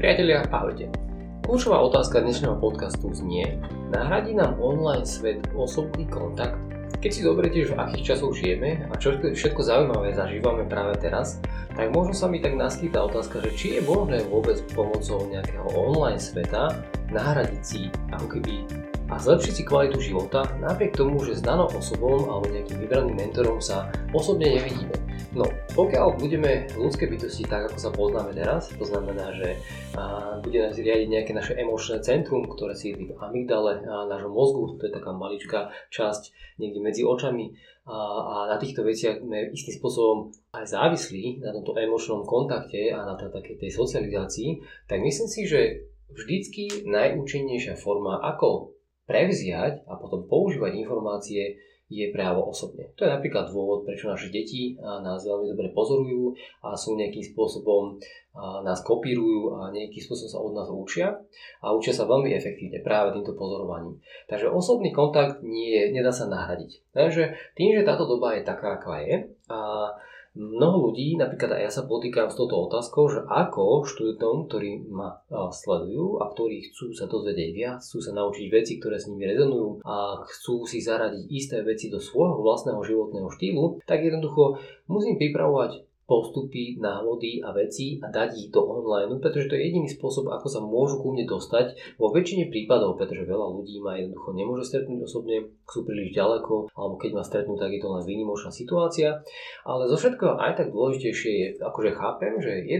Priatelia, ahojte. Kľúčová otázka dnešného podcastu znie, nahradí nám online svet osobný kontakt? Keď si zoberiete, že v akých časoch žijeme a čo všetko zaujímavé zažívame práve teraz, tak možno sa mi tak naskýta otázka, že či je možné vôbec pomocou nejakého online sveta nahradiť si ako keby a zlepšiť si kvalitu života napriek tomu, že s danou osobou alebo nejakým vybraným mentorom sa osobne nevidíme. No, pokiaľ budeme ľudské bytosti tak, ako sa poznáme teraz, to znamená, že a, bude nás riadiť nejaké naše emočné centrum, ktoré sídli v amygdale a, nášho mozgu, to je taká maličká časť niekde medzi očami a, a na týchto veciach sme istým spôsobom aj závislí na tomto emočnom kontakte a na takej tej socializácii, tak myslím si, že vždycky najúčinnejšia forma, ako prevziať a potom používať informácie je právo osobne. To je napríklad dôvod, prečo naše deti nás veľmi dobre pozorujú a sú nejakým spôsobom nás kopírujú a nejakým spôsobom sa od nás učia a učia sa veľmi efektívne práve týmto pozorovaním. Takže osobný kontakt nie, nedá sa nahradiť. Takže tým, že táto doba je taká, aká je a Mnoho ľudí, napríklad aj ja sa potýkam s touto otázkou, že ako študentom, ktorí ma sledujú a ktorí chcú sa dozvedieť viac, chcú sa naučiť veci, ktoré s nimi rezonujú a chcú si zaradiť isté veci do svojho vlastného životného štýlu, tak jednoducho musím pripravovať postupy, návody a veci a dať ich do online, pretože to je jediný spôsob, ako sa môžu ku mne dostať vo väčšine prípadov, pretože veľa ľudí ma jednoducho nemôže stretnúť osobne, sú príliš ďaleko, alebo keď ma stretnú, tak je to len výnimočná situácia. Ale zo všetkého aj tak dôležitejšie je, akože chápem, že je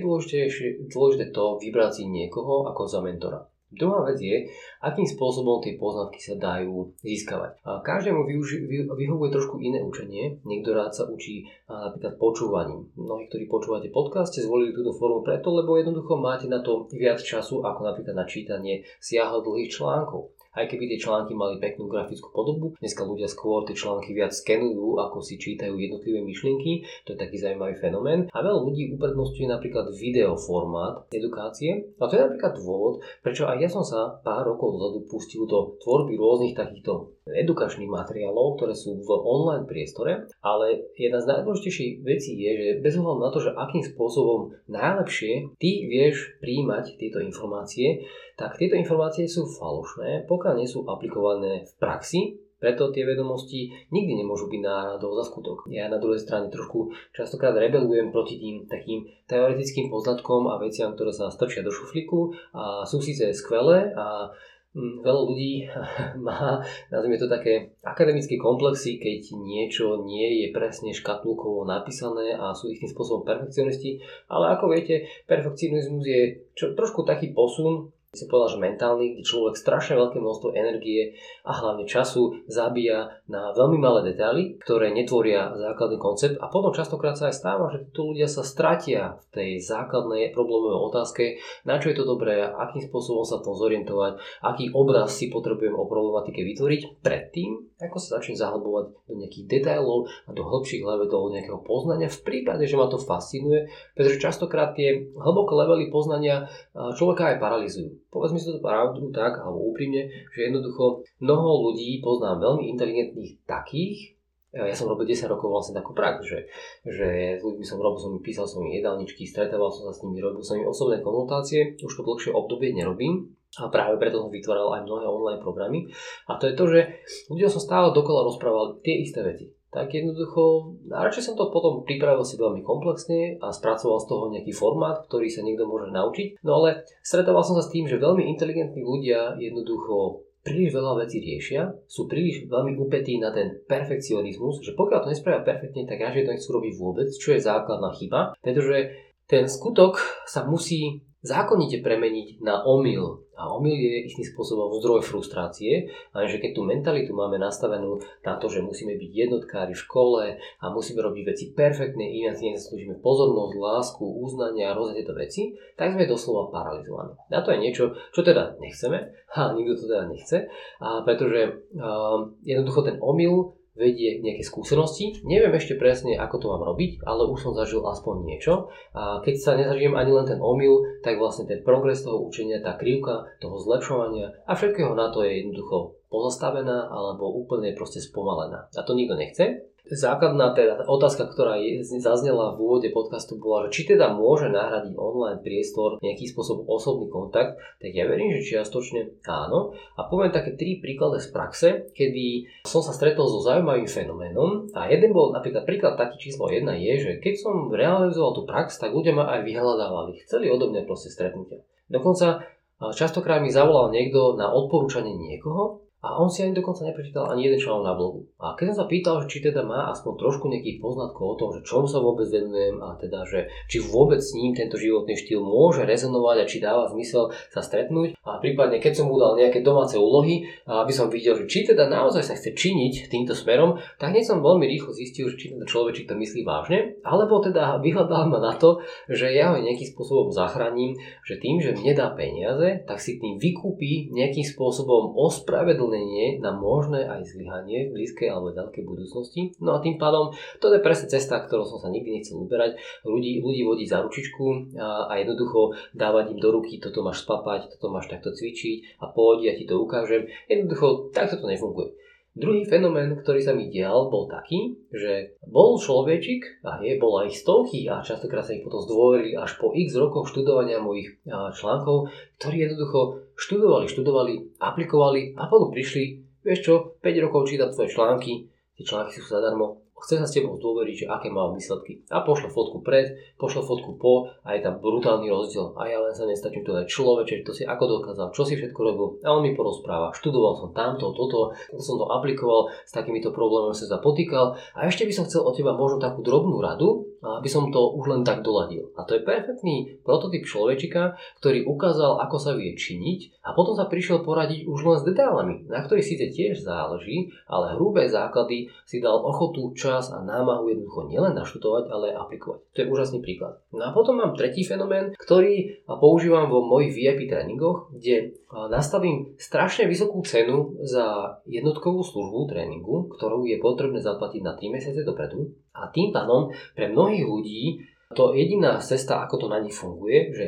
dôležité to vybrať si niekoho ako za mentora. Druhá vec je, akým spôsobom tie poznatky sa dajú získavať. Každému využi- vyhovuje trošku iné učenie. Niekto rád sa učí napríklad počúvaním. Mnohí, ktorí počúvate podcast, ste zvolili túto formu preto, lebo jednoducho máte na to viac času, ako napríklad na čítanie siahol dlhých článkov aj keby tie články mali peknú grafickú podobu. Dneska ľudia skôr tie články viac skenujú, ako si čítajú jednotlivé myšlienky. To je taký zaujímavý fenomén. A veľa ľudí uprednostňuje napríklad videoformát edukácie. A to je napríklad dôvod, prečo aj ja som sa pár rokov dozadu pustil do tvorby rôznych takýchto edukačných materiálov, ktoré sú v online priestore, ale jedna z najdôležitejších vecí je, že bez ohľadu na to, že akým spôsobom najlepšie ty vieš príjmať tieto informácie, tak tieto informácie sú falošné, pokiaľ nie sú aplikované v praxi, preto tie vedomosti nikdy nemôžu byť náhradou za skutok. Ja na druhej strane trošku častokrát rebelujem proti tým takým teoretickým poznatkom a veciam, ktoré sa strčia do šuflíku a sú síce skvelé a Mm, veľa ľudí má, nazvime to také akademické komplexy, keď niečo nie je presne škatulkovo napísané a sú istým spôsobom perfekcionisti, ale ako viete, perfekcionizmus je čo, trošku taký posun som povedal, že mentálny, kde človek strašne veľké množstvo energie a hlavne času zabíja na veľmi malé detaily, ktoré netvoria základný koncept. A potom častokrát sa aj stáva, že títo ľudia sa stratia v tej základnej problémovej otázke, na čo je to dobré, akým spôsobom sa to zorientovať, aký obraz si potrebujem o problematike vytvoriť predtým, ako sa začnem zahlbovať do nejakých detailov a do hĺbších levelov nejakého poznania v prípade, že ma to fascinuje, pretože častokrát tie hlboké levely poznania človeka aj paralizujú povedzme si to pravdu tak, alebo úprimne, že jednoducho mnoho ľudí poznám veľmi inteligentných takých, ja som robil 10 rokov vlastne takú prax, že, že s ľuďmi som robil, som písal som im jedálničky, stretával som sa s nimi, robil som im osobné konzultácie, už to dlhšie obdobie nerobím, a práve preto som vytváral aj mnohé online programy. A to je to, že ľudia som stále dokola rozprával tie isté veci tak jednoducho, radšej som to potom pripravil si veľmi komplexne a spracoval z toho nejaký formát, ktorý sa niekto môže naučiť. No ale stretával som sa s tým, že veľmi inteligentní ľudia jednoducho príliš veľa vecí riešia, sú príliš veľmi upetí na ten perfekcionizmus, že pokiaľ to nespravia perfektne, tak radšej to nechcú robiť vôbec, čo je základná chyba, pretože ten skutok sa musí zákonite premeniť na omyl. A omyl je istým spôsobom zdroj frustrácie, lenže keď tú mentalitu máme nastavenú na to, že musíme byť jednotkári v škole a musíme robiť veci perfektne, inak si nezaslúžime pozornosť, lásku, uznanie a rôzne tieto veci, tak sme doslova paralizovaní. A to je niečo, čo teda nechceme, a nikto to teda nechce, a pretože uh, jednoducho ten omyl vedie nejaké skúsenosti. Neviem ešte presne, ako to mám robiť, ale už som zažil aspoň niečo. A keď sa nezažijem ani len ten omyl, tak vlastne ten progres toho učenia, tá krivka toho zlepšovania a všetkého na to je jednoducho pozastavená alebo úplne proste spomalená. A to nikto nechce. Základná teda otázka, ktorá je, zaznela v úvode podcastu bola, že či teda môže nahradiť online priestor nejaký spôsob osobný kontakt, tak ja verím, že čiastočne áno. A poviem také tri príklady z praxe, kedy som sa stretol so zaujímavým fenoménom a jeden bol napríklad príklad taký číslo jedna je, že keď som realizoval tú prax, tak ľudia ma aj vyhľadávali, chceli odo mňa proste stretnutia. Dokonca častokrát mi zavolal niekto na odporúčanie niekoho a on si ani dokonca neprečítal ani jeden článok na blogu. A keď som sa pýtal, či teda má aspoň trošku nejakých poznatkov o tom, že čomu sa vôbec venujem a teda, že či vôbec s ním tento životný štýl môže rezonovať a či dáva zmysel sa stretnúť a prípadne keď som mu dal nejaké domáce úlohy, aby som videl, že či teda naozaj sa chce činiť týmto smerom, tak hneď som veľmi rýchlo zistil, že či ten človek to myslí vážne, alebo teda vyhľadal ma na to, že ja ho nejakým spôsobom zachránim, že tým, že mne dá peniaze, tak si tým vykúpi nejakým spôsobom ospravedlný upozornenie na možné aj zlyhanie v blízkej alebo ďalekej budúcnosti. No a tým pádom to je presne cesta, ktorou som sa nikdy nechcel uberať. Ľudí, ľudí vodiť za ručičku a, a jednoducho dávať im do ruky, toto máš spapať, toto máš takto cvičiť a poď, ja ti to ukážem. Jednoducho takto to nefunguje. Druhý fenomén, ktorý sa mi dial, bol taký, že bol človečik, a je, bol aj stovky a častokrát sa ich potom zdôverili až po x rokoch študovania mojich článkov, ktorí jednoducho študovali, študovali, aplikovali a potom prišli, vieš čo, 5 rokov čítať svoje články, tie články sú zadarmo, chce sa s tebou zdôveriť, že aké má výsledky. A pošle fotku pred, pošle fotku po a je tam brutálny rozdiel. A ja len sa nestačím to človeče, to si ako dokázal, čo si všetko robil. A on mi porozpráva, študoval som tamto, toto, som to aplikoval, s takýmito problémami som sa potýkal. A ešte by som chcel od teba možno takú drobnú radu, aby som to už len tak doladil. A to je perfektný prototyp človečika, ktorý ukázal, ako sa vie činiť a potom sa prišiel poradiť už len s detailami, na ktorých síce tiež záleží, ale hrubé základy si dal ochotu, čas a námahu jednoducho nielen naštudovať, ale aj aplikovať. To je úžasný príklad. No a potom mám tretí fenomén, ktorý používam vo mojich VIP tréningoch, kde nastavím strašne vysokú cenu za jednotkovú službu tréningu, ktorú je potrebné zaplatiť na 3 mesiace dopredu a tým pádom pre mnohých ľudí to jediná cesta, ako to na nich funguje, že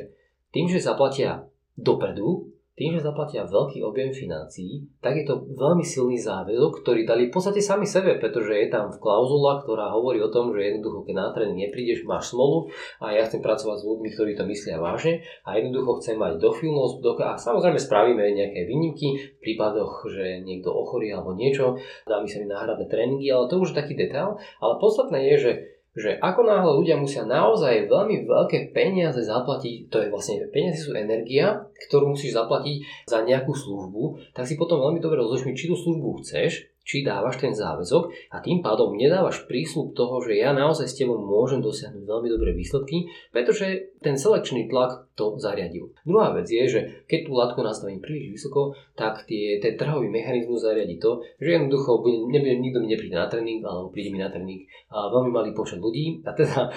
tým, že zaplatia dopredu, tým, že zaplatia veľký objem financií, tak je to veľmi silný záväzok, ktorý dali v podstate sami sebe, pretože je tam klauzula, ktorá hovorí o tom, že jednoducho, keď na tréning neprídeš, máš smolu a ja chcem pracovať s ľuďmi, ktorí to myslia vážne a jednoducho chcem mať dochylnosť a samozrejme spravíme nejaké výnimky v prípadoch, že niekto ochorí alebo niečo, dáme sa mi náhradné tréningy, ale to už je taký detail, ale podstatné je, že že ako náhle ľudia musia naozaj veľmi veľké peniaze zaplatiť, to je vlastne peniaze sú energia, ktorú musíš zaplatiť za nejakú službu, tak si potom veľmi dobre rozlišmi, či tú službu chceš, či dávaš ten záväzok a tým pádom nedávaš prísľub toho, že ja naozaj s tebou môžem dosiahnuť veľmi dobré výsledky, pretože ten selekčný tlak to zariadil. Druhá vec je, že keď tú látku nastavím príliš vysoko, tak tie, ten trhový mechanizmus zariadi to, že jednoducho bude, nebude, nikto mi nepríde na tréning, alebo príde mi na tréning a veľmi malý počet ľudí. A teda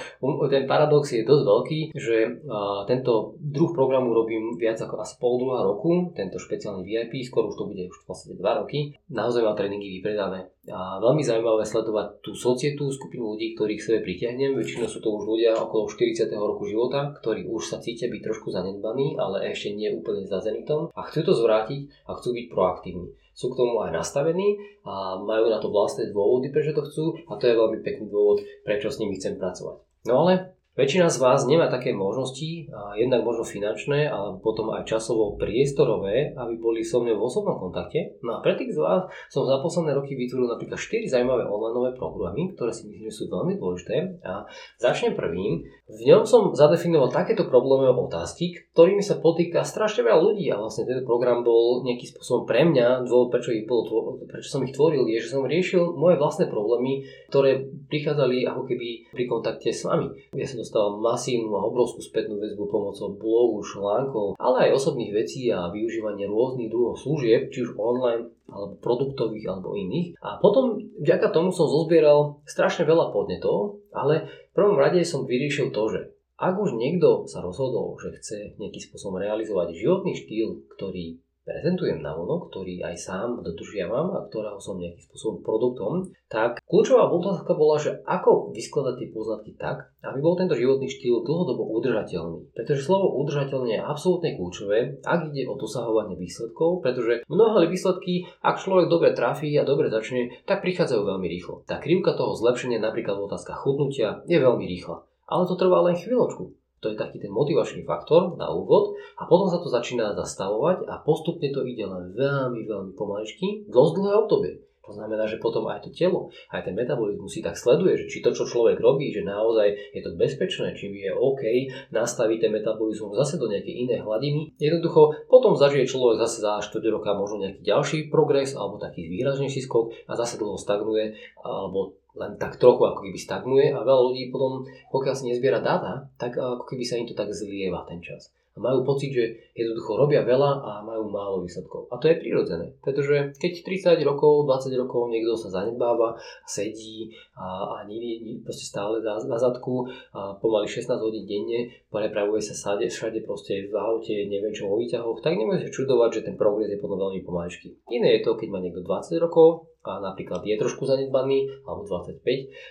ten paradox je dosť veľký, že a, tento druh programu robím viac ako asi pol roku, tento špeciálny VIP, skoro už to bude už vlastne 2 roky. Naozaj má tréningy vypredané. A veľmi zaujímavé sledovať tú societu, skupinu ľudí, ktorých sebe pritiahnem. Väčšinou sú to už ľudia okolo 40. roku života, ktorí už sa cítia byť trošku zanedbaní, ale ešte nie úplne za zenitom a chcú to zvrátiť a chcú byť proaktívni. Sú k tomu aj nastavení a majú na to vlastné dôvody, prečo to chcú a to je veľmi pekný dôvod, prečo s nimi chcem pracovať. No ale Väčšina z vás nemá také možnosti, jednak možno finančné, ale potom aj časovo priestorové, aby boli so mnou v osobnom kontakte. No a pre tých z vás som za posledné roky vytvoril napríklad 4 zaujímavé online programy, ktoré si myslím, že sú veľmi dôležité. A začnem prvým. V ňom som zadefinoval takéto problémové otázky, ktorými sa potýka strašne veľa ľudí a vlastne tento program bol nejakým spôsobom pre mňa, dôvod prečo, ich bol, prečo som ich tvoril, je, že som riešil moje vlastné problémy, ktoré prichádzali ako keby pri kontakte s vami. Ja som dostal masívnu a obrovskú spätnú väzbu pomocou blogu, článkov, ale aj osobných vecí a využívanie rôznych druhov služieb, či už online alebo produktových alebo iných. A potom vďaka tomu som zozbieral strašne veľa podnetov, ale v prvom rade som vyriešil to, že ak už niekto sa rozhodol, že chce nejakým spôsobom realizovať životný štýl, ktorý prezentujem na vonok, ktorý aj sám dodržiavam a ktorého som nejakým spôsobom produktom, tak kľúčová otázka bola, že ako vyskladať tie poznatky tak, aby bol tento životný štýl dlhodobo udržateľný. Pretože slovo udržateľný je absolútne kľúčové, ak ide o dosahovanie výsledkov, pretože mnohé výsledky, ak človek dobre trafí a dobre začne, tak prichádzajú veľmi rýchlo. Tá krivka toho zlepšenia, napríklad v otázkach chudnutia, je veľmi rýchla. Ale to trvá len chvíľočku. To je taký ten motivačný faktor na úvod a potom sa to začína zastavovať a postupne to ide len veľmi, veľmi pomaličky, dosť dlhé obdobie. To znamená, že potom aj to telo, aj ten metabolizmus si tak sleduje, že či to, čo človek robí, že naozaj je to bezpečné, či je OK nastaviť ten metabolizmus zase do nejakej inej hladiny. Jednoducho potom zažije človek zase za 4 roka možno nejaký ďalší progres alebo taký výraznejší skok a zase dlho stagnuje alebo len tak trochu ako keby stagnuje a veľa ľudí potom, pokiaľ si nezbiera dáta, tak ako keby sa im to tak zlieva ten čas. A majú pocit, že jednoducho robia veľa a majú málo výsledkov. A to je prirodzené, pretože keď 30 rokov, 20 rokov niekto sa zanedbáva, sedí a, a nevie, proste stále na, na zadku, a pomaly 16 hodín denne, prepravuje sa sade, všade proste v aute, neviem čo vo výťahoch, tak nemôže čudovať, že ten progres je potom veľmi pomaličký. Iné je to, keď má niekto 20 rokov, a napríklad je trošku zanedbaný, alebo 25,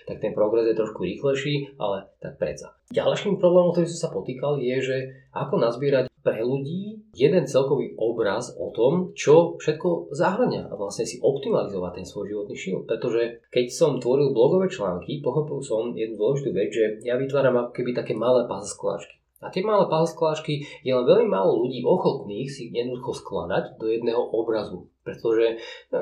tak ten progres je trošku rýchlejší, ale tak predsa. Ďalším problémom, ktorý som sa potýkal, je, že ako nazbierať pre ľudí jeden celkový obraz o tom, čo všetko zahrania a vlastne si optimalizovať ten svoj životný štýl. Pretože keď som tvoril blogové články, pochopil som jednu dôležitú vec, že ja vytváram ako keby také malé puzzle skláčky. A tie malé puzzle skláčky je len veľmi málo ľudí ochotných si jednoducho skladať do jedného obrazu. Pretože no,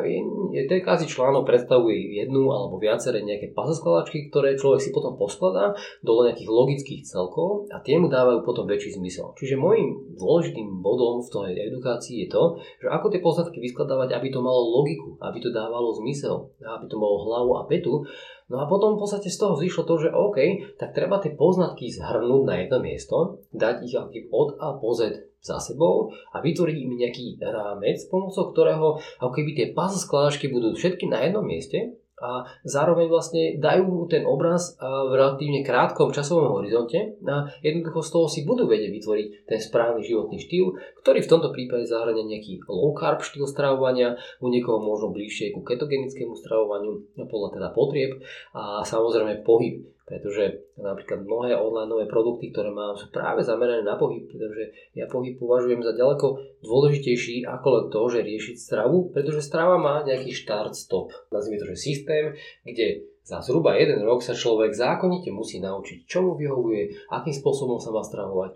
ten každý článok predstavuje jednu alebo viaceré nejaké skladačky, ktoré človek si potom poskladá do nejakých logických celkov a tie mu dávajú potom väčší zmysel. Čiže môjim dôležitým bodom v tej edukácii je to, že ako tie poznatky vyskladávať, aby to malo logiku, aby to dávalo zmysel, aby to malo hlavu a petu. No a potom v podstate z toho vyšlo to, že OK, tak treba tie poznatky zhrnúť na jedno miesto, dať ich od A po Z za sebou a vytvoriť im nejaký rámec, pomocou ktorého ako keby tie puzzle skladačky budú všetky na jednom mieste a zároveň vlastne dajú mu ten obraz v relatívne krátkom časovom horizonte. A jednoducho z toho si budú vedieť vytvoriť ten správny životný štýl, ktorý v tomto prípade zahrania nejaký low carb štýl stravovania, u niekoho možno bližšie ku ketogenickému stravovaniu podľa teda potrieb. A samozrejme pohyb pretože napríklad mnohé online produkty, ktoré mám, sú práve zamerané na pohyb, pretože ja pohyb považujem za ďaleko dôležitejší ako len to, že riešiť stravu, pretože strava má nejaký štart stop. Nazvime to, že systém, kde za zhruba jeden rok sa človek zákonite musí naučiť, čo mu vyhovuje, akým spôsobom sa má stravovať,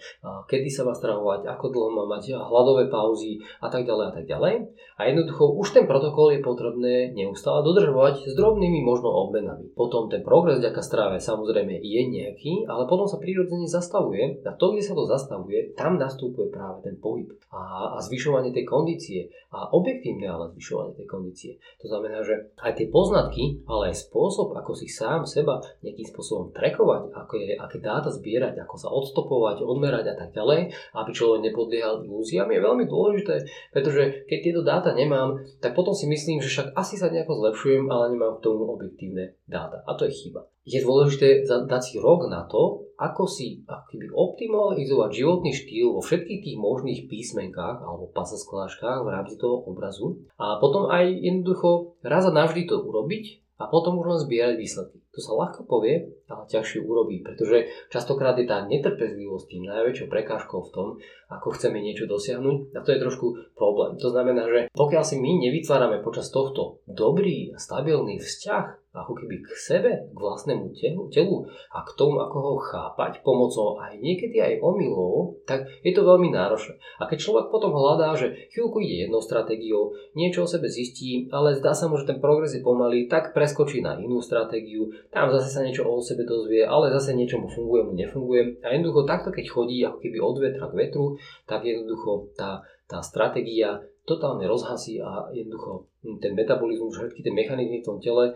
kedy sa má stravovať, ako dlho má mať hladové pauzy a tak ďalej a tak ďalej. A jednoducho už ten protokol je potrebné neustále dodržovať s drobnými možno obmenami. Potom ten progres vďaka strave samozrejme je nejaký, ale potom sa prirodzene zastavuje a to, kde sa to zastavuje, tam nastupuje práve ten pohyb a, a zvyšovanie tej kondície a objektívne ale zvyšovanie tej kondície. To znamená, že aj tie poznatky, ale aj spôsob, ako si sám seba nejakým spôsobom trekovať, ako je, aké dáta zbierať, ako sa odstopovať, odmerať a tak ďalej, aby človek nepodliehal ilúziám, je veľmi dôležité, pretože keď tieto dáta nemám, tak potom si myslím, že však asi sa nejako zlepšujem, ale nemám k tomu objektívne dáta. A to je chyba. Je dôležité dať si rok na to, ako si akýby optimalizovať životný štýl vo všetkých tých možných písmenkách alebo pasaskládkach v rámci toho obrazu a potom aj jednoducho raz a navždy to urobiť a potom už len zbierať výsledky. To sa ľahko povie, ťažšie urobí, pretože častokrát je tá netrpezlivosť tým najväčšou prekážkou v tom, ako chceme niečo dosiahnuť a to je trošku problém. To znamená, že pokiaľ si my nevytvárame počas tohto dobrý a stabilný vzťah ako keby k sebe, k vlastnému telu, telu a k tomu, ako ho chápať pomocou aj niekedy aj omylov, tak je to veľmi náročné. A keď človek potom hľadá, že chvíľku ide jednou stratégiou, niečo o sebe zistí, ale zdá sa mu, že ten progres je pomalý, tak preskočí na inú stratégiu, tam zase sa niečo o sebe dozvie, ale zase niečo mu funguje, mu nefunguje. A jednoducho takto, keď chodí ako keby od vetra k vetru, tak jednoducho tá, tá stratégia totálne rozhasí a jednoducho ten metabolizmus, všetky tie mechanizmy v tom tele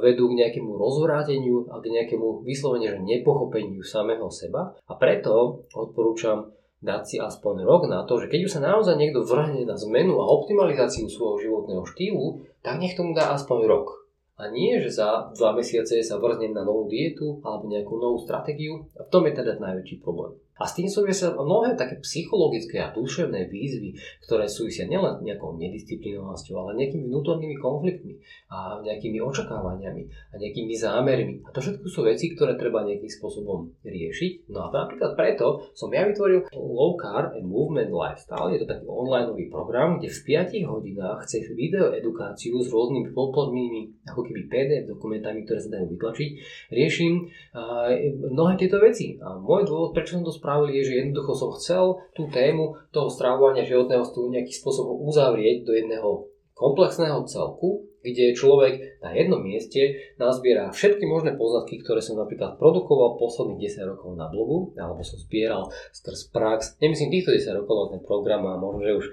vedú k nejakému rozvráteniu a k nejakému vyslovene, že nepochopeniu samého seba. A preto odporúčam dať si aspoň rok na to, že keď už sa naozaj niekto vrhne na zmenu a optimalizáciu svojho životného štýlu, tak nech tomu dá aspoň rok. A nie, že za dva mesiace sa vrhnem na novú dietu alebo nejakú novú stratégiu. A v tom je teda najväčší problém. A s tým súvisia mnohé také psychologické a duševné výzvy, ktoré súvisia nielen nejakou nedisciplinovanosťou, ale nejakými vnútornými konfliktmi a nejakými očakávaniami a nejakými zámermi. A to všetko sú veci, ktoré treba nejakým spôsobom riešiť. No a napríklad preto som ja vytvoril Low Carb and Movement Lifestyle. Je to taký online program, kde v 5 hodinách chce video edukáciu s rôznymi podpornými ako keby PDF dokumentami, ktoré sa dajú vytlačiť. Riešim uh, mnohé tieto veci. A môj dôvod, prečo som to spravil, spravili, je, že jednoducho som chcel tú tému toho stravovania životného stylu nejakým spôsobom uzavrieť do jedného komplexného celku, kde človek na jednom mieste nazbiera všetky možné poznatky, ktoré som napríklad produkoval posledných 10 rokov na blogu, alebo som zbieral skrz prax, nemyslím týchto 10 rokov, ale ten program má možno, že už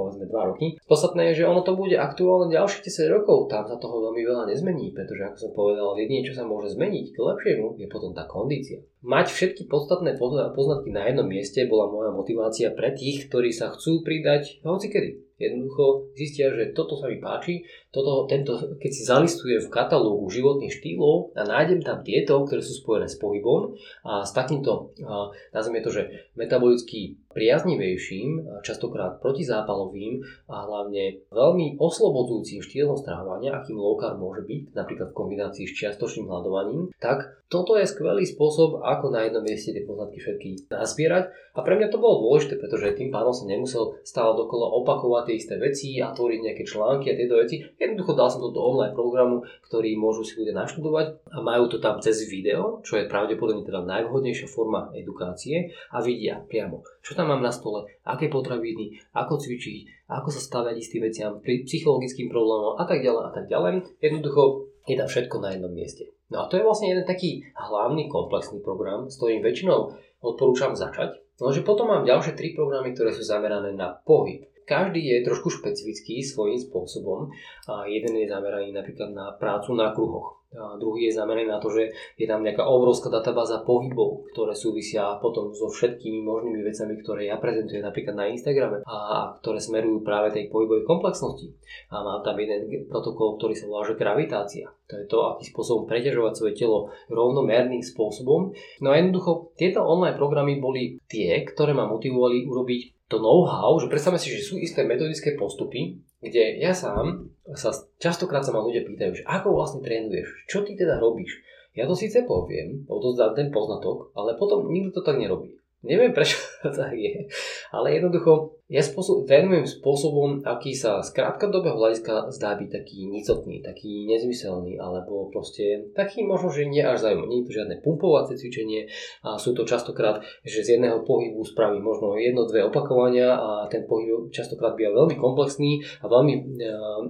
povedzme 2 roky. Podstatné je, že ono to bude aktuálne ďalších 10 rokov, tam sa toho veľmi veľa nezmení, pretože ako som povedal, jedine čo sa môže zmeniť k lepšiemu je potom tá kondícia. Mať všetky podstatné poznatky na jednom mieste bola moja motivácia pre tých, ktorí sa chcú pridať hocikedy jednoducho zistia, že toto sa mi páči, toto, tento, keď si zalistuje v katalógu životných štýlov a nájdem tam tieto, ktoré sú spojené s pohybom a s takýmto, nazvime to, že metabolicky priaznivejším, častokrát protizápalovým a hlavne veľmi oslobodzujúcim štýlom strávania, akým low carb môže byť, napríklad v kombinácii s čiastočným hľadovaním, tak toto je skvelý spôsob, ako na jednom mieste tie poznatky všetky nazbierať. A pre mňa to bolo dôležité, pretože tým pádom som nemusel stále dokola opakovať tie isté veci a tvoriť nejaké články a tieto veci. Jednoducho dal som to do online programu, ktorý môžu si ľudia naštudovať a majú to tam cez video, čo je pravdepodobne teda najvhodnejšia forma edukácie a vidia priamo, čo tam mám na stole, aké potraviny, ako cvičiť, ako sa stavať istým veciam, pri psychologickým problémom a tak ďalej a tak ďalej. Jednoducho je tam všetko na jednom mieste. No a to je vlastne jeden taký hlavný komplexný program, s ktorým väčšinou odporúčam začať. No že potom mám ďalšie tri programy, ktoré sú zamerané na pohyb. Každý je trošku špecifický svojím spôsobom. A jeden je zameraný napríklad na prácu na kruhoch. A druhý je zameraný na to, že je tam nejaká obrovská databáza pohybov, ktoré súvisia potom so všetkými možnými vecami, ktoré ja prezentujem napríklad na Instagrame a ktoré smerujú práve tej pohybovej komplexnosti. A mám tam jeden protokol, ktorý sa volá, že gravitácia. To je to, akým spôsobom preťažovať svoje telo rovnomerným spôsobom. No a jednoducho, tieto online programy boli tie, ktoré ma motivovali urobiť to know-how, že predstavme si, že sú isté metodické postupy, kde ja sám sa častokrát sa ma ľudia pýtajú, že ako vlastne trénuješ, čo ty teda robíš. Ja to síce poviem, odozdám ten poznatok, ale potom nikto to tak nerobí. Neviem prečo to tak je, ale jednoducho ja spôsob, trénujem spôsobom, aký sa z krátkodobého hľadiska zdá byť taký nicotný, taký nezmyselný, alebo proste taký možno, že nie až zaujímavý. Nie je to žiadne pumpovacie cvičenie a sú to častokrát, že z jedného pohybu spraví možno jedno, dve opakovania a ten pohyb častokrát býva veľmi komplexný a veľmi,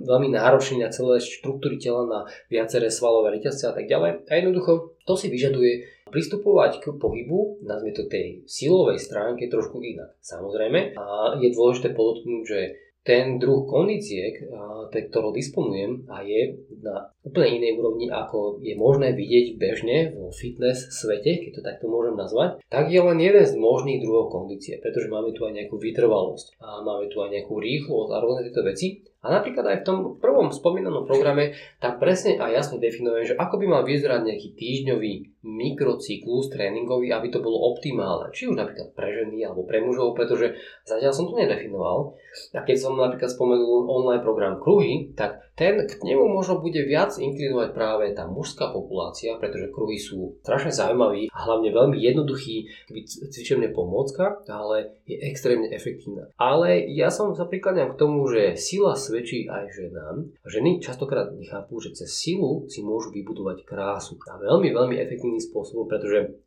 veľmi náročný na celé štruktúry tela, na viaceré svalové reťazce a tak ďalej. A jednoducho to si vyžaduje pristupovať k pohybu, nazvime to tej silovej stránke trošku inak. Samozrejme, a je dôležité podotknúť, že ten druh kondície, ktorou disponujem a je na úplne inej úrovni, ako je možné vidieť bežne vo fitness svete, keď to takto môžem nazvať, tak je len jeden z možných druhov kondície, pretože máme tu aj nejakú vytrvalosť a máme tu aj nejakú rýchlosť a rôzne tieto veci. A napríklad aj v tom prvom spomínanom programe tak presne a jasne definujem, že ako by mal vyzerať nejaký týždňový mikrocyklus tréningový, aby to bolo optimálne. Či už napríklad pre ženy alebo pre mužov, pretože zatiaľ som to nedefinoval. A keď som napríklad spomenul online program Kruhy, tak ten k nemu možno bude viac inklinovať práve tá mužská populácia, pretože kruhy sú strašne zaujímaví a hlavne veľmi jednoduchý cvičebná pomôcka, ale je extrémne efektívna. Ale ja som sa prikladám k tomu, že sila svedčí aj ženám. Ženy častokrát nechápu, že cez silu si môžu vybudovať krásu. A veľmi, veľmi efektívnym spôsobom, pretože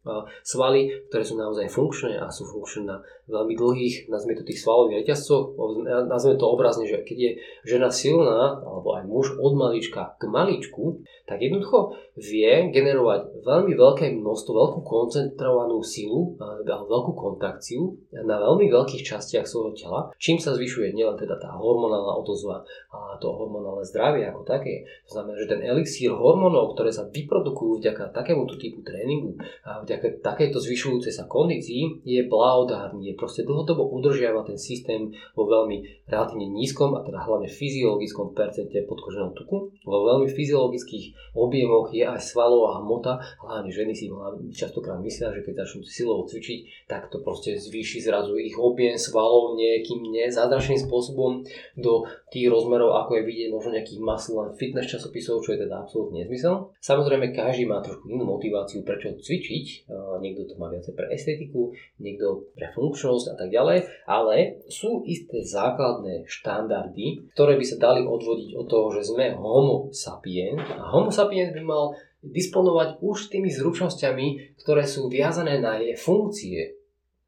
svaly, ktoré sú naozaj funkčné a sú funkčné na veľmi dlhých, nazvime to tých svalových reťazcoch, nazvime to obrazne, že keď je žena silná, alebo aj muž od malička k maličku, tak jednoducho vie generovať veľmi veľké množstvo, veľkú koncentrovanú silu, veľkú kontrakciu na veľmi veľkých častiach svojho tela, čím sa zvyšuje nielen teda tá hormonálna odozva, posúva to hormonálne zdravie ako také. To znamená, že ten elixír hormónov, ktoré sa vyprodukujú vďaka takémuto typu tréningu a vďaka takéto zvyšujúcej sa kondícii, je blahodárny, je proste dlhodobo udržiava ten systém vo veľmi relatívne nízkom a teda hlavne fyziologickom percente podkoženého tuku. Vo veľmi fyziologických objemoch je aj svalová hmota, hlavne ženy si častokrát myslia, že keď začnú silovo cvičiť, tak to proste zvýši zrazu ich objem svalov nejakým nezázračným spôsobom do tých rozmerov, ako je vidieť možno nejakých muscle fitness časopisov, čo je teda absolútne nezmysel. Samozrejme, každý má trošku inú motiváciu, prečo cvičiť. Niekto to má viacej pre estetiku, niekto pre funkčnosť a tak ďalej, ale sú isté základné štandardy, ktoré by sa dali odvodiť od toho, že sme homo sapiens a homo sapiens by mal disponovať už tými zručnosťami, ktoré sú viazané na jej funkcie,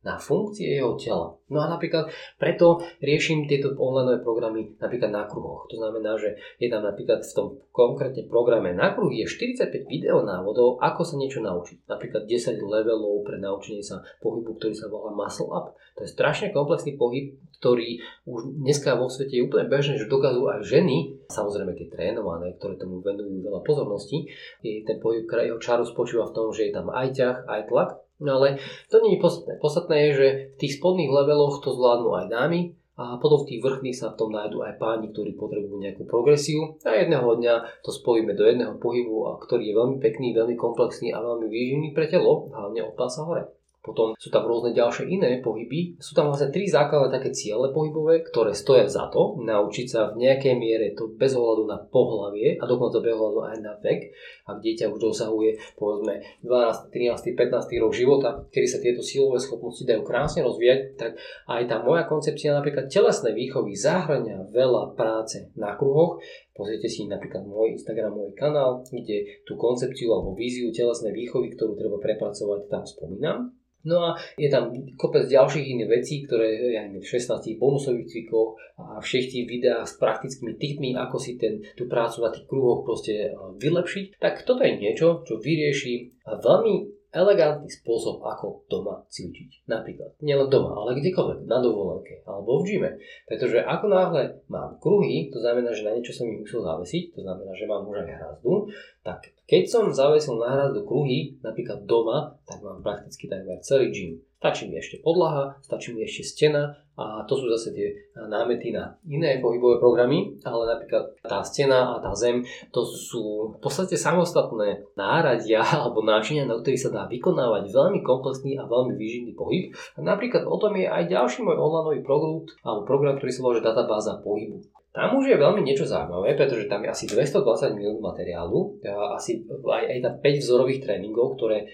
na funkcie jeho tela. No a napríklad preto riešim tieto online programy napríklad na kruhoch. To znamená, že je tam napríklad v tom konkrétne programe na kruh je 45 videonávodov, ako sa niečo naučiť. Napríklad 10 levelov pre naučenie sa pohybu, ktorý sa volá muscle up. To je strašne komplexný pohyb, ktorý už dneska vo svete je úplne bežné, že dokazujú aj ženy, samozrejme tie trénované, ktoré tomu venujú veľa pozornosti. Je ten pohyb, jeho čaru spočíva v tom, že je tam aj ťah, aj tlak, No ale to nie je podstatné. Podstatné je, že v tých spodných leveloch to zvládnu aj dámy a potom v tých vrchných sa v tom nájdú aj páni, ktorí potrebujú nejakú progresiu a jedného dňa to spojíme do jedného pohybu, ktorý je veľmi pekný, veľmi komplexný a veľmi výživný pre telo, hlavne od pása hore. Potom sú tam rôzne ďalšie iné pohyby. Sú tam vlastne tri základné také ciele pohybové, ktoré stoja za to naučiť sa v nejakej miere to bez ohľadu na pohlavie a dokonca bez ohľadu aj na vek. Ak dieťa už dosahuje povedzme 12, 13, 15 rok života, kedy sa tieto silové schopnosti dajú krásne rozvíjať, tak aj tá moja koncepcia napríklad telesnej výchovy zahrania veľa práce na kruhoch, Pozrite si napríklad môj Instagram, môj kanál, kde tú koncepciu alebo víziu telesnej výchovy, ktorú treba prepracovať, tam spomínam. No a je tam kopec ďalších iných vecí, ktoré ja neviem, v 16 bonusových cvikloch a všetkých tých videách s praktickými tipmi, ako si ten, tú prácu na tých kruhoch proste vylepšiť. Tak toto je niečo, čo vyrieši veľmi elegantný spôsob, ako doma cvičiť. Napríklad, nielen doma, ale kdekoľvek, na dovolenke alebo v gyme. Pretože ako náhle mám kruhy, to znamená, že na niečo som ich musel zavesiť, to znamená, že mám už aj hrazdu, tak keď som zavesil na hrazdu kruhy, napríklad doma, tak mám prakticky takmer celý gym. Stačí mi ešte podlaha, stačí mi ešte stena a to sú zase tie námety na iné pohybové programy, ale napríklad tá stena a tá zem, to sú v podstate samostatné náradia alebo náčinia, na ktorých sa dá vykonávať veľmi komplexný a veľmi výživný pohyb. A napríklad o tom je aj ďalší môj online produkt alebo program, ktorý sa volá databáza pohybu. Tam už je veľmi niečo zaujímavé, pretože tam je asi 220 minút materiálu, asi aj, aj tam 5 vzorových tréningov, ktoré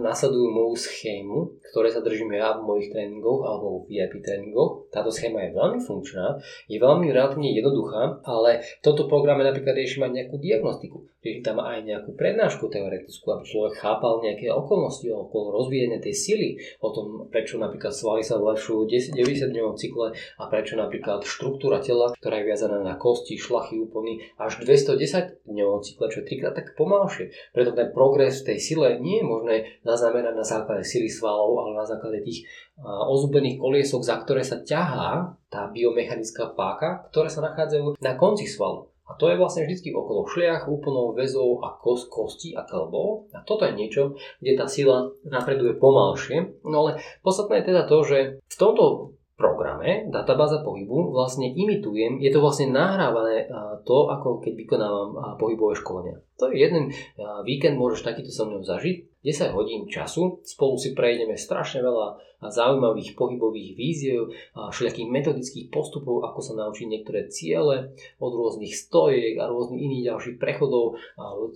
nasledujú moju schému, ktoré sa držím ja v mojich tréningoch alebo v VIP tréningoch. Táto schéma je veľmi funkčná, je veľmi relatívne jednoduchá, ale v tomto programe napríklad riešim aj nejakú diagnostiku. Riešim tam aj nejakú prednášku teoretickú, aby človek chápal nejaké okolnosti okolo rozvíjania tej sily, o tom, prečo napríklad svaly sa zlepšujú 90-dňovom cykle a prečo napríklad štruktúra tela, ktorá je naviazané na kosti, šlachy, úpony až 210 dňovom cykle, čo je trikrát tak pomalšie. Preto ten progres v tej sile nie je možné zaznamenať na základe sily svalov, ale na základe tých ozubených koliesok, za ktoré sa ťahá tá biomechanická páka, ktoré sa nachádzajú na konci svalu. A to je vlastne vždy okolo šliach, úponov, väzov a kost, kosti a klbov. A toto je niečo, kde tá sila napreduje pomalšie. No ale podstatné je teda to, že v tomto programe databáza pohybu vlastne imitujem, je to vlastne nahrávané to, ako keď vykonávam pohybové školenia. To je jeden víkend, môžeš takýto so mnou zažiť, 10 hodín času, spolu si prejdeme strašne veľa zaujímavých pohybových víziev, všelijakých metodických postupov, ako sa naučiť niektoré ciele od rôznych stojiek a rôznych iných ďalších prechodov alebo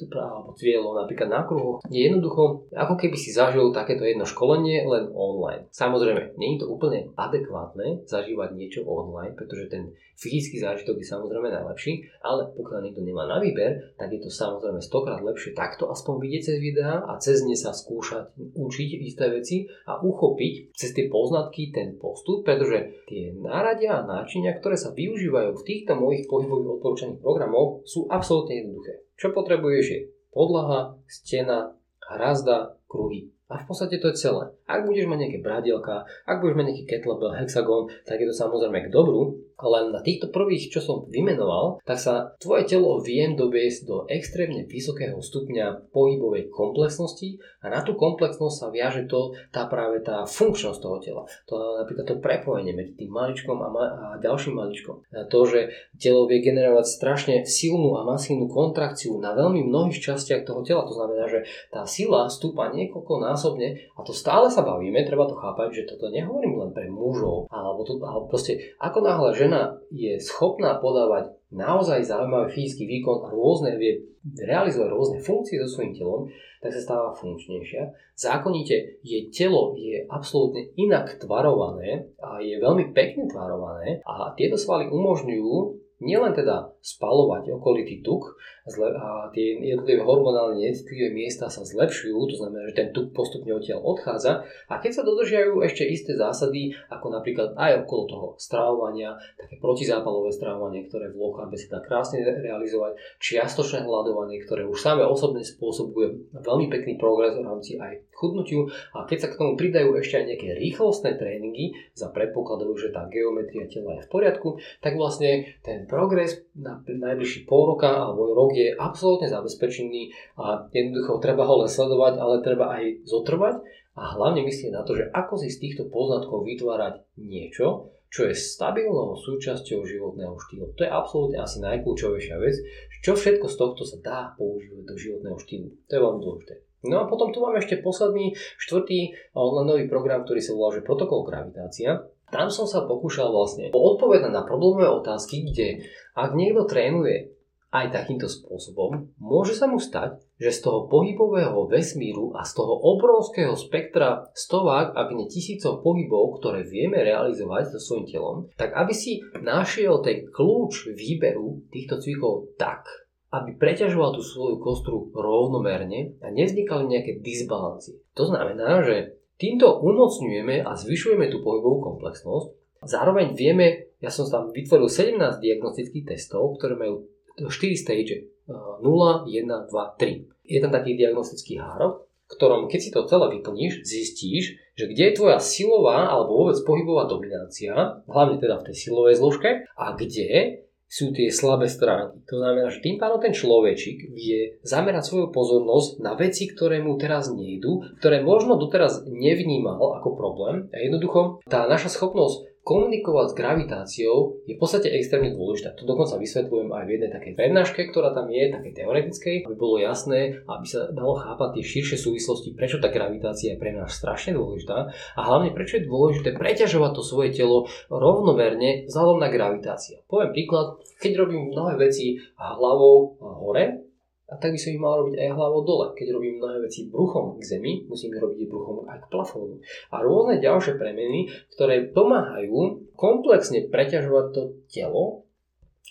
cieľov napríklad na kruhu. Je jednoducho, ako keby si zažil takéto jedno školenie len online. Samozrejme, nie je to úplne adekvátne zažívať niečo online, pretože ten fyzický zážitok je samozrejme najlepší, ale pokiaľ niekto nemá na výber, tak je to samozrejme stokrát lepšie takto aspoň vidieť cez videá a cez ne sa skúšať učiť isté veci a uchopiť cez tie poznatky ten postup, pretože tie náradia a náčinia, ktoré sa využívajú v týchto mojich pohybových odporúčaných programoch, sú absolútne jednoduché. Čo potrebuješ je podlaha, stena, hrazda, kruhy. A v podstate to je celé. Ak budeš mať nejaké bradielka, ak budeš mať nejaký kettlebell, hexagon, tak je to samozrejme k dobru, len na týchto prvých, čo som vymenoval, tak sa tvoje telo viem dobiesť do extrémne vysokého stupňa pohybovej komplexnosti a na tú komplexnosť sa viaže to, tá práve tá funkčnosť toho tela. To napríklad to prepojenie medzi tým maličkom a, ma- a ďalším maličkom. A to, že telo vie generovať strašne silnú a masívnu kontrakciu na veľmi mnohých častiach toho tela. To znamená, že tá sila stúpa niekoľko násobne a to stále sa bavíme, treba to chápať, že toto nehovorím len pre mužov, alebo, to, alebo proste ako náhle žena je schopná podávať naozaj zaujímavý fyzický výkon a rôzne vie realizovať rôzne funkcie so svojím telom, tak sa stáva funkčnejšia. Zákonite jej telo je absolútne inak tvarované a je veľmi pekne tvarované a tieto svaly umožňujú nielen teda spalovať okolitý tuk a tie jednotlivé hormonálne necitlivé miesta sa zlepšujú, to znamená, že ten tuk postupne odtiaľ odchádza. A keď sa dodržiajú ešte isté zásady, ako napríklad aj okolo toho stravovania, také protizápalové stravovanie, ktoré v low sa dá krásne realizovať, čiastočné hľadovanie, ktoré už samé osobne spôsobuje veľmi pekný progres v rámci aj chudnutiu. A keď sa k tomu pridajú ešte aj nejaké rýchlostné tréningy za predpokladov, že tá geometria tela je v poriadku, tak vlastne ten progres na najbližší pol roka alebo rok je absolútne zabezpečený a jednoducho treba ho len sledovať, ale treba aj zotrvať a hlavne myslieť na to, že ako si z týchto poznatkov vytvárať niečo, čo je stabilnou súčasťou životného štýlu. To je absolútne asi najkľúčovejšia vec, čo všetko z tohto sa dá používať do životného štýlu. To je veľmi dôležité. No a potom tu máme ešte posledný, štvrtý online nový program, ktorý sa volá že protokol gravitácia. Tam som sa pokúšal vlastne odpovedať na problémové otázky, kde ak niekto trénuje aj takýmto spôsobom, môže sa mu stať, že z toho pohybového vesmíru a z toho obrovského spektra stovák, ak nie tisícov pohybov, ktoré vieme realizovať so svojím telom, tak aby si našiel ten kľúč výberu týchto cvikov tak, aby preťažoval tú svoju kostru rovnomerne a nevznikali nejaké disbalancie. To znamená, že Týmto umocňujeme a zvyšujeme tú pohybovú komplexnosť. Zároveň vieme, ja som tam vytvoril 17 diagnostických testov, ktoré majú 4 stage. 0, 1, 2, 3. Je tam taký diagnostický hárok, ktorom keď si to celé vyplníš, zistíš, že kde je tvoja silová alebo vôbec pohybová dominácia, hlavne teda v tej silovej zložke, a kde sú tie slabé stránky. To znamená, že tým pádom ten človečik vie zamerať svoju pozornosť na veci, ktoré mu teraz nejdu, ktoré možno doteraz nevnímal ako problém. A jednoducho tá naša schopnosť komunikovať s gravitáciou je v podstate extrémne dôležitá. To dokonca vysvetľujem aj v jednej takej prednáške, ktorá tam je, takej teoretickej, aby bolo jasné, aby sa dalo chápať tie širšie súvislosti, prečo tá gravitácia je pre nás strašne dôležitá a hlavne prečo je dôležité preťažovať to svoje telo rovnomerne vzhľadom na gravitáciu. Poviem príklad, keď robím mnohé veci hlavou hore, a tak by som ich mal robiť aj hlavou dole. Keď robím mnohé veci bruchom k zemi, musím ich robiť bruchom aj k plafónu. A rôzne ďalšie premeny, ktoré pomáhajú komplexne preťažovať to telo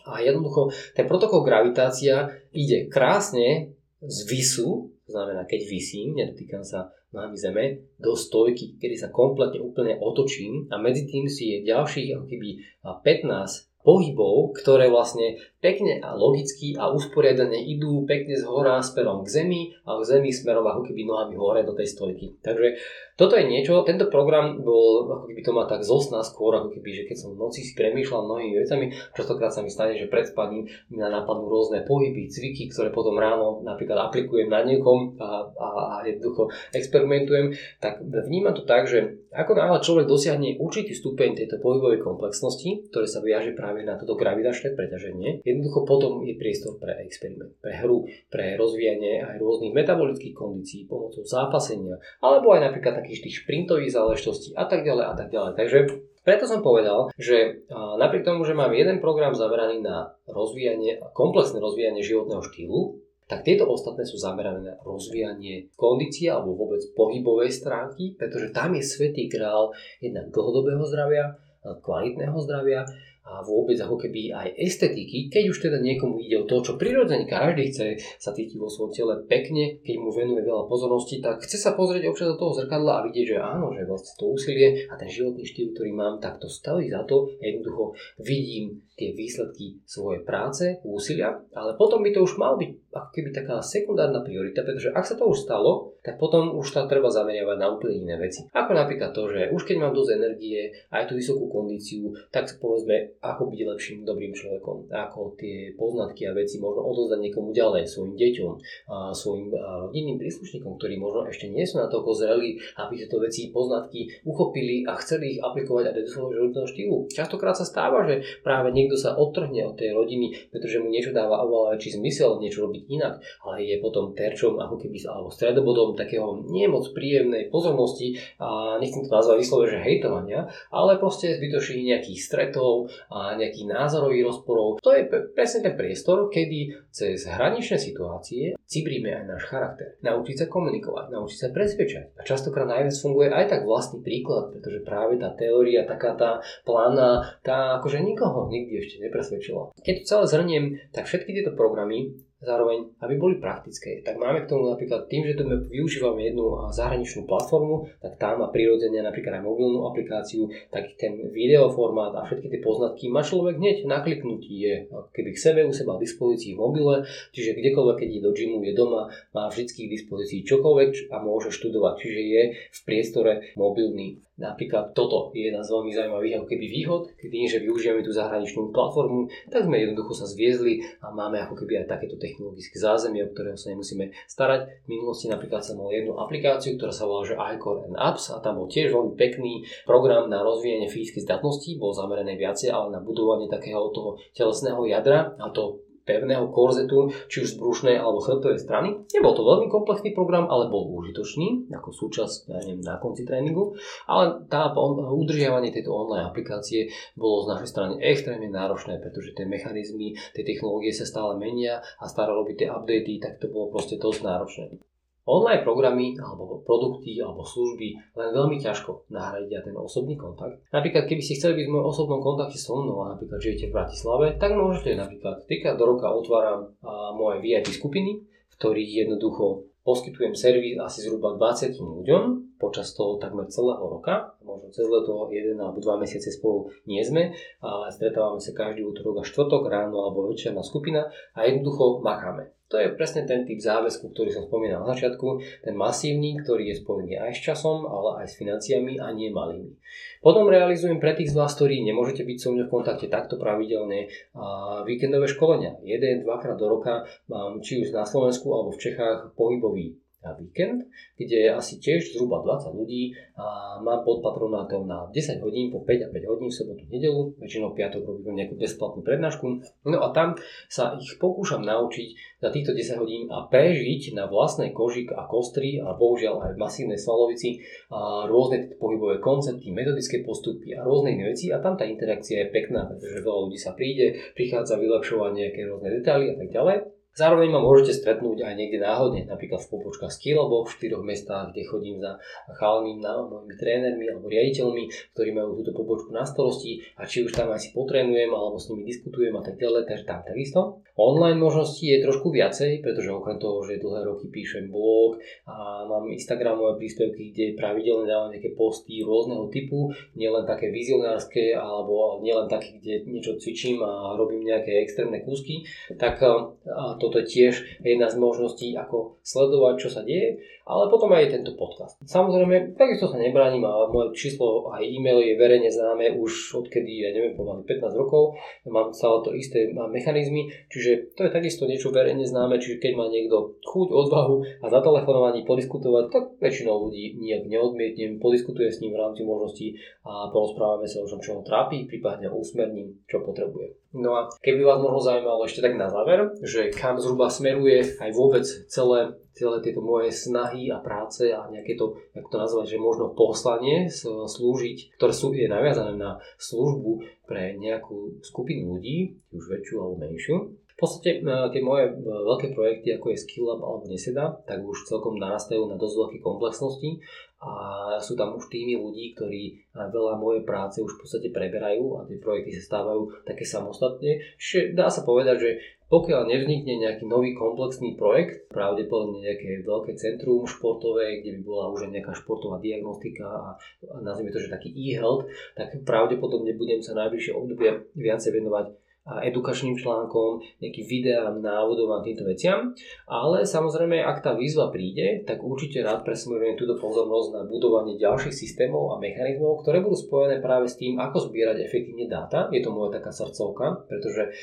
a jednoducho ten protokol gravitácia ide krásne z visu, to znamená keď vysím, nedotýkam sa nohami zeme, do stojky, kedy sa kompletne úplne otočím a medzi tým si je ďalších ako keby 15 pohybov, ktoré vlastne pekne a logicky a usporiadane idú pekne z hora smerom k zemi a k zemi smerom ako keby nohami hore do tej stojky. Takže toto je niečo, tento program bol, ako keby to má tak zosná skôr, ako keby, že keď som v noci si premýšľal mnohými vecami, častokrát sa mi stane, že pred spaním mi na napadnú rôzne pohyby, cviky, ktoré potom ráno napríklad aplikujem na niekom a, a, a jednoducho experimentujem, tak vnímam to tak, že ako náhle človek dosiahne určitý stupeň tejto pohybovej komplexnosti, ktoré sa viaže práve na toto gravitačné preťaženie, jednoducho potom je priestor pre experiment, pre hru, pre rozvíjanie aj rôznych metabolických kondícií pomocou zápasenia, alebo aj napríklad takých tých šprintových záležitostí a tak ďalej a tak ďalej. Takže preto som povedal, že napriek tomu, že mám jeden program zameraný na rozvíjanie, komplexné rozvíjanie životného štýlu, tak tieto ostatné sú zamerané na rozvíjanie kondície alebo vôbec pohybovej stránky, pretože tam je svetý král jednak dlhodobého zdravia, kvalitného zdravia a vôbec ako keby aj estetiky, keď už teda niekomu ide o to, čo prirodzene každý chce sa cítiť vo svojom tele pekne, keď mu venuje veľa pozornosti, tak chce sa pozrieť občas do toho zrkadla a vidieť, že áno, že vlastne to úsilie a ten životný štýl, ktorý mám, tak to stojí za to. Jednoducho vidím tie výsledky svojej práce, úsilia, ale potom by to už mal byť ako keby taká sekundárna priorita, pretože ak sa to už stalo, tak potom už sa treba zameriavať na úplne iné veci. Ako napríklad to, že už keď mám dosť energie, aj tú vysokú kondíciu, tak povedzme ako byť lepším, dobrým človekom, ako tie poznatky a veci možno odozdať niekomu ďalej, svojim deťom, a svojim rodinným príslušníkom, ktorí možno ešte nie sú na to zreli, aby tieto veci, poznatky uchopili a chceli ich aplikovať aj do svojho životného štýlu. Častokrát sa stáva, že práve niekto sa odtrhne od tej rodiny, pretože mu niečo dáva oveľa väčší zmysel, niečo robiť inak, ale je potom terčom ako keby alebo stredobodom takého nie moc príjemnej pozornosti a nechcem to nazvať vyslovene, že hejtovania, ale proste zbytočných nejakých stretov a nejakých názorových rozporov. To je presne ten priestor, kedy cez hraničné situácie cibríme aj náš charakter. Naučiť sa komunikovať, naučiť sa presvedčať. A častokrát najviac funguje aj tak vlastný príklad, pretože práve tá teória, taká tá plána, tá akože nikoho nikdy ešte nepresvedčila. Keď to celé zhrniem, tak všetky tieto programy zároveň, aby boli praktické. Tak máme k tomu napríklad tým, že tu využívame jednu zahraničnú platformu, tak tá má prirodzene napríklad aj mobilnú aplikáciu, tak ten videoformát a všetky tie poznatky má človek hneď na kliknutí je keby k sebe u seba v dispozícii v mobile, čiže kdekoľvek, keď je do gymu, je doma, má vždy k dispozícii čokoľvek a môže študovať, čiže je v priestore mobilný. Napríklad toto je jedna z veľmi zaujímavých ako keby výhod, keď tým, že využívame tú zahraničnú platformu, tak sme jednoducho sa zviezli a máme ako keby aj takéto technologické zázemie, o ktorého sa nemusíme starať. V minulosti napríklad som mal jednu aplikáciu, ktorá sa volá že iCore and Apps a tam bol tiež veľmi pekný program na rozvíjanie fyzických zdatností, bol zameraný viacej ale na budovanie takého toho telesného jadra a to pevného korzetu, či už z brušnej alebo chrbtovej strany. Nebol to veľmi komplexný program, ale bol užitočný ako súčasť ja neviem, na konci tréningu, ale tá udržiavanie tejto online aplikácie bolo z našej strany extrémne náročné, pretože tie mechanizmy, tie technológie sa stále menia a stále robiť tie updaty, tak to bolo proste dosť náročné. Online programy alebo produkty alebo služby len veľmi ťažko nahradia ten osobný kontakt. Napríklad, keby ste chceli byť v mojom osobnom kontakte so mnou a napríklad žijete v Bratislave, tak môžete napríklad týka do roka otváram moje VIP skupiny, v ktorých jednoducho poskytujem servis asi zhruba 20 ľuďom počas toho takmer celého roka. Možno cez leto jeden alebo dva mesiace spolu nie sme, ale stretávame sa každý útorok a štvrtok ráno alebo večerná skupina a jednoducho makáme. To je presne ten typ záväzku, ktorý som spomínal na začiatku, ten masívny, ktorý je spojený aj s časom, ale aj s financiami a nie malými. Potom realizujem pre tých z vás, ktorí nemôžete byť so mnou v kontakte takto pravidelne, a víkendové školenia. Jeden, dvakrát do roka mám či už na Slovensku alebo v Čechách pohybový víkend, kde je asi tiež zhruba 20 ľudí a mám pod patronátom na 10 hodín, po 5 a 5 hodín v sobotu, nedelu, väčšinou piatok robím nejakú bezplatnú prednášku. No a tam sa ich pokúšam naučiť za týchto 10 hodín a prežiť na vlastnej koži a kostri a bohužiaľ aj v masívnej svalovici a rôzne pohybové koncepty, metodické postupy a rôzne iné veci a tam tá interakcia je pekná, pretože veľa ľudí sa príde, prichádza vylepšovať nejaké rôzne detaily a tak ďalej. Zároveň ma môžete stretnúť aj niekde náhodne, napríklad v pobočkách Skillabo v štyroch mestách, kde chodím za chalmi, na, mojimi trénermi alebo riaditeľmi, ktorí majú túto pobočku na starosti a či už tam aj si potrénujem alebo s nimi diskutujem a tak ďalej, takže tam takisto. Online možností je trošku viacej, pretože okrem toho, že dlhé roky píšem blog a mám Instagramové príspevky, kde pravidelne dávam nejaké posty rôzneho typu, nielen také vizionárske alebo nielen také, kde niečo cvičím a robím nejaké extrémne kúsky, tak a toto je tiež jedna z možností, ako sledovať, čo sa deje ale potom aj tento podcast. Samozrejme, takisto sa nebránim a moje číslo aj e-mail je verejne známe už odkedy, ja neviem, pomaly 15 rokov. Mám stále to isté mechanizmy, čiže to je takisto niečo verejne známe, čiže keď má niekto chuť, odvahu a zatelefonovaní podiskutovať, tak väčšinou ľudí nijak neodmietnem, podiskutuje s ním v rámci možností a porozprávame sa o tom, čo ho trápi, prípadne usmerním, čo potrebuje. No a keby vás možno zaujímalo ešte tak na záver, že kam zhruba smeruje aj vôbec celé celé tieto moje snahy a práce a nejaké to, ako to nazvať, že možno poslanie slúžiť, ktoré sú, je naviazané na službu pre nejakú skupinu ľudí, už väčšiu alebo menšiu. V podstate e, tie moje e, veľké projekty, ako je SkillUp alebo Neseda, tak už celkom narastajú na dosť veľké komplexnosti a sú tam už týmy ľudí, ktorí veľa mojej práce už v podstate preberajú a tie projekty sa stávajú také samostatne. Čiže dá sa povedať, že pokiaľ nevznikne nejaký nový komplexný projekt, pravdepodobne nejaké veľké centrum športové, kde by bola už nejaká športová diagnostika a, a nazvime to, že taký e-health, tak pravdepodobne budem sa najbližšie obdobie viacej venovať edukačným článkom, nejakým videám, návodom a týmto veciam. Ale samozrejme, ak tá výzva príde, tak určite rád presmerujem túto pozornosť na budovanie ďalších systémov a mechanizmov, ktoré budú spojené práve s tým, ako zbierať efektívne dáta. Je to moja taká srdcovka, pretože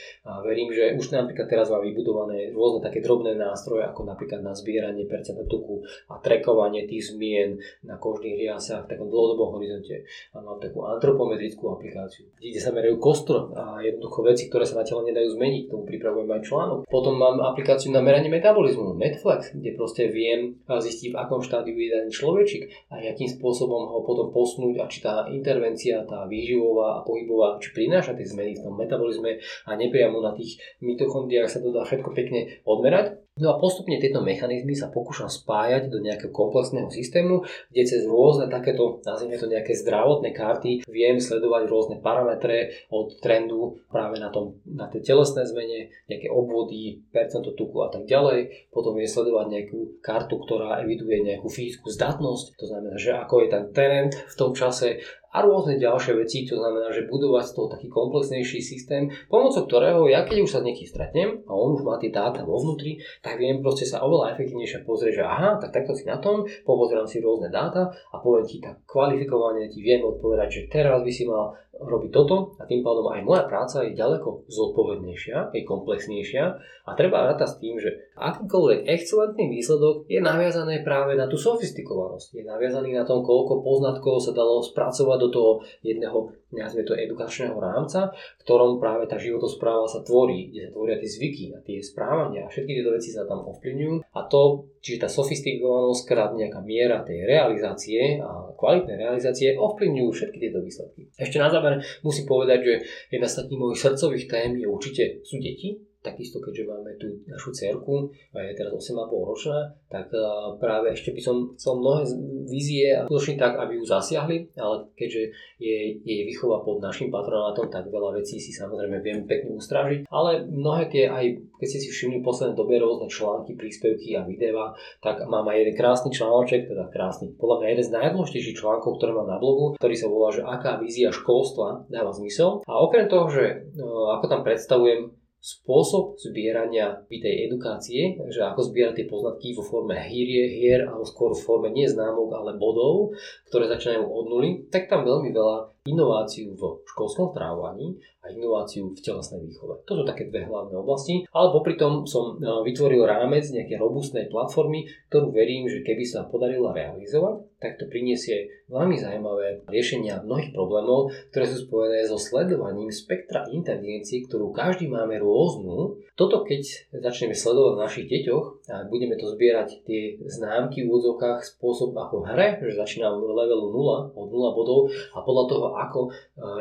verím, že už napríklad teraz mám vybudované rôzne také drobné nástroje, ako napríklad na zbieranie percenta tuku a trekovanie tých zmien na kožných riasách v takom dlhodobom horizonte. A mám takú antropometrickú aplikáciu, kde sa merajú kostro a jednoducho veci, ktoré sa na telo nedajú zmeniť, tomu pripravujem aj článok. Potom mám aplikáciu na meranie metabolizmu, Netflex, kde proste viem zistiť, v akom štádiu je daný človečik a akým spôsobom ho potom posnúť a či tá intervencia, tá výživová a pohybová, či prináša tie zmeny v tom metabolizme a nepriamo na tých mitochondriách sa to dá všetko pekne odmerať. No a postupne tieto mechanizmy sa pokúšam spájať do nejakého komplexného systému, kde cez rôzne takéto, nazvime to nejaké zdravotné karty, viem sledovať rôzne parametre od trendu práve na, tom, na tej telesné zmene, nejaké obvody, percento tuku a tak ďalej. Potom viem sledovať nejakú kartu, ktorá eviduje nejakú fyzickú zdatnosť, to znamená, že ako je ten trend v tom čase, a rôzne ďalšie veci, to znamená, že budovať z toho taký komplexnejší systém, pomocou ktorého ja keď už sa niekým stretnem a on už má tie dáta vo vnútri, tak viem proste sa oveľa efektívnejšie pozrieť, že aha, tak takto si na tom, pozriem si rôzne dáta a poviem ti tak kvalifikovane ti viem odpovedať, že teraz by si mal robiť toto a tým pádom aj moja práca je ďaleko zodpovednejšia, je komplexnejšia a treba rátať s tým, že akýkoľvek excelentný výsledok je naviazaný práve na tú sofistikovanosť. Je naviazaný na tom, koľko poznatkov sa dalo spracovať do toho jedného, nazvime to edukačného rámca, v ktorom práve tá životospráva sa tvorí, kde sa tvoria tie zvyky a tie správania a všetky tieto veci sa tam ovplyvňujú a to, čiže tá sofistikovanosť, krát nejaká miera tej realizácie a kvalitnej realizácie ovplyvňujú všetky tieto výsledky. Ešte na záver musím povedať, že jedna z takých mojich srdcových tém je určite sú deti, takisto keďže máme tu našu cerku, a je teraz 8,5 ročná, tak práve ešte by som chcel mnohé vízie a skutočne tak, aby ju zasiahli, ale keďže je jej výchova pod našim patronátom, tak veľa vecí si samozrejme viem pekne ustrážiť, ale mnohé tie aj, keď ste si všimli v poslednej dobe rôzne články, príspevky a videá, tak mám aj jeden krásny článoček, teda krásny, podľa mňa jeden z najdôležitejších článkov, ktoré mám na blogu, ktorý sa volá, že aká vízia školstva dáva zmysel. A okrem toho, že ako tam predstavujem spôsob zbierania tej edukácie, že ako zbierať tie poznatky vo forme hier, hier alebo skôr v forme nie známok, ale bodov, ktoré začínajú od nuly, tak tam veľmi veľa inováciu v školskom strávaní a inováciu v telesnej výchove. To sú také dve hlavné oblasti, ale popri tom som e, vytvoril rámec nejakej robustnej platformy, ktorú verím, že keby sa podarila realizovať, tak to priniesie veľmi zaujímavé riešenia mnohých problémov, ktoré sú spojené so sledovaním spektra inteligencie, ktorú každý máme rôznu. Toto keď začneme sledovať na našich deťoch a budeme to zbierať tie známky v úvodzovkách spôsob ako v hre, že začínam v levelu 0 od 0 bodov a podľa toho, ako e,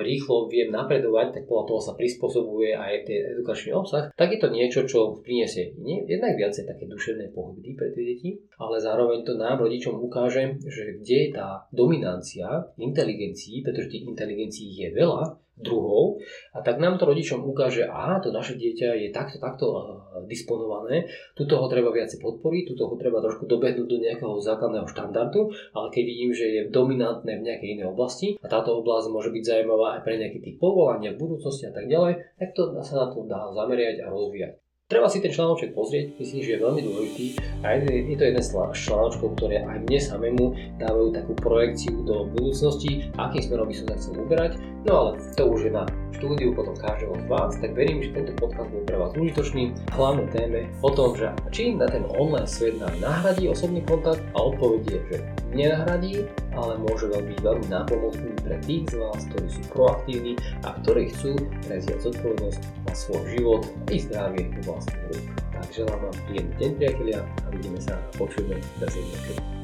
rýchlo viem napredovať, tak podľa toho sa prispôsobuje aj ten edukačný obsah, tak je to niečo, čo priniesie nie, jednak viacej také duševné pohody pre tie deti, ale zároveň to nám rodičom ukáže, že kde je tá dominancia inteligencií, pretože tých inteligencií je veľa, druhov a tak nám to rodičom ukáže, aha, to naše dieťa je takto, takto uh, disponované, tuto ho treba viacej podporiť, tuto ho treba trošku dobehnúť do nejakého základného štandardu, ale keď vidím, že je dominantné v nejakej inej oblasti a táto oblasť môže byť zaujímavá aj pre nejaký typ povolania v budúcnosti a tak ďalej, tak to sa na to dá zameriať a rozvíjať. Treba si ten článoček pozrieť, myslím, že je veľmi dôležitý a je to jeden z článočkov, ktoré aj mne samému dávajú takú projekciu do budúcnosti, akým smerom by som sa chcel uberať. No ale to už je na štúdiu potom každého z vás, tak verím, že tento podcast bol pre vás užitočný. Hlavné téme o tom, že či na ten online svet nám nahradí osobný kontakt a odpoveď je, že nenahradí, ale môže byť veľmi nápomocný pre tých z vás, ktorí sú proaktívni a ktorí chcú prevziať zodpovednosť na svoj život i zdravie do vlastných rúk. Tak želám vám príjemný deň priatelia a vidíme sa a počujeme bez jedného.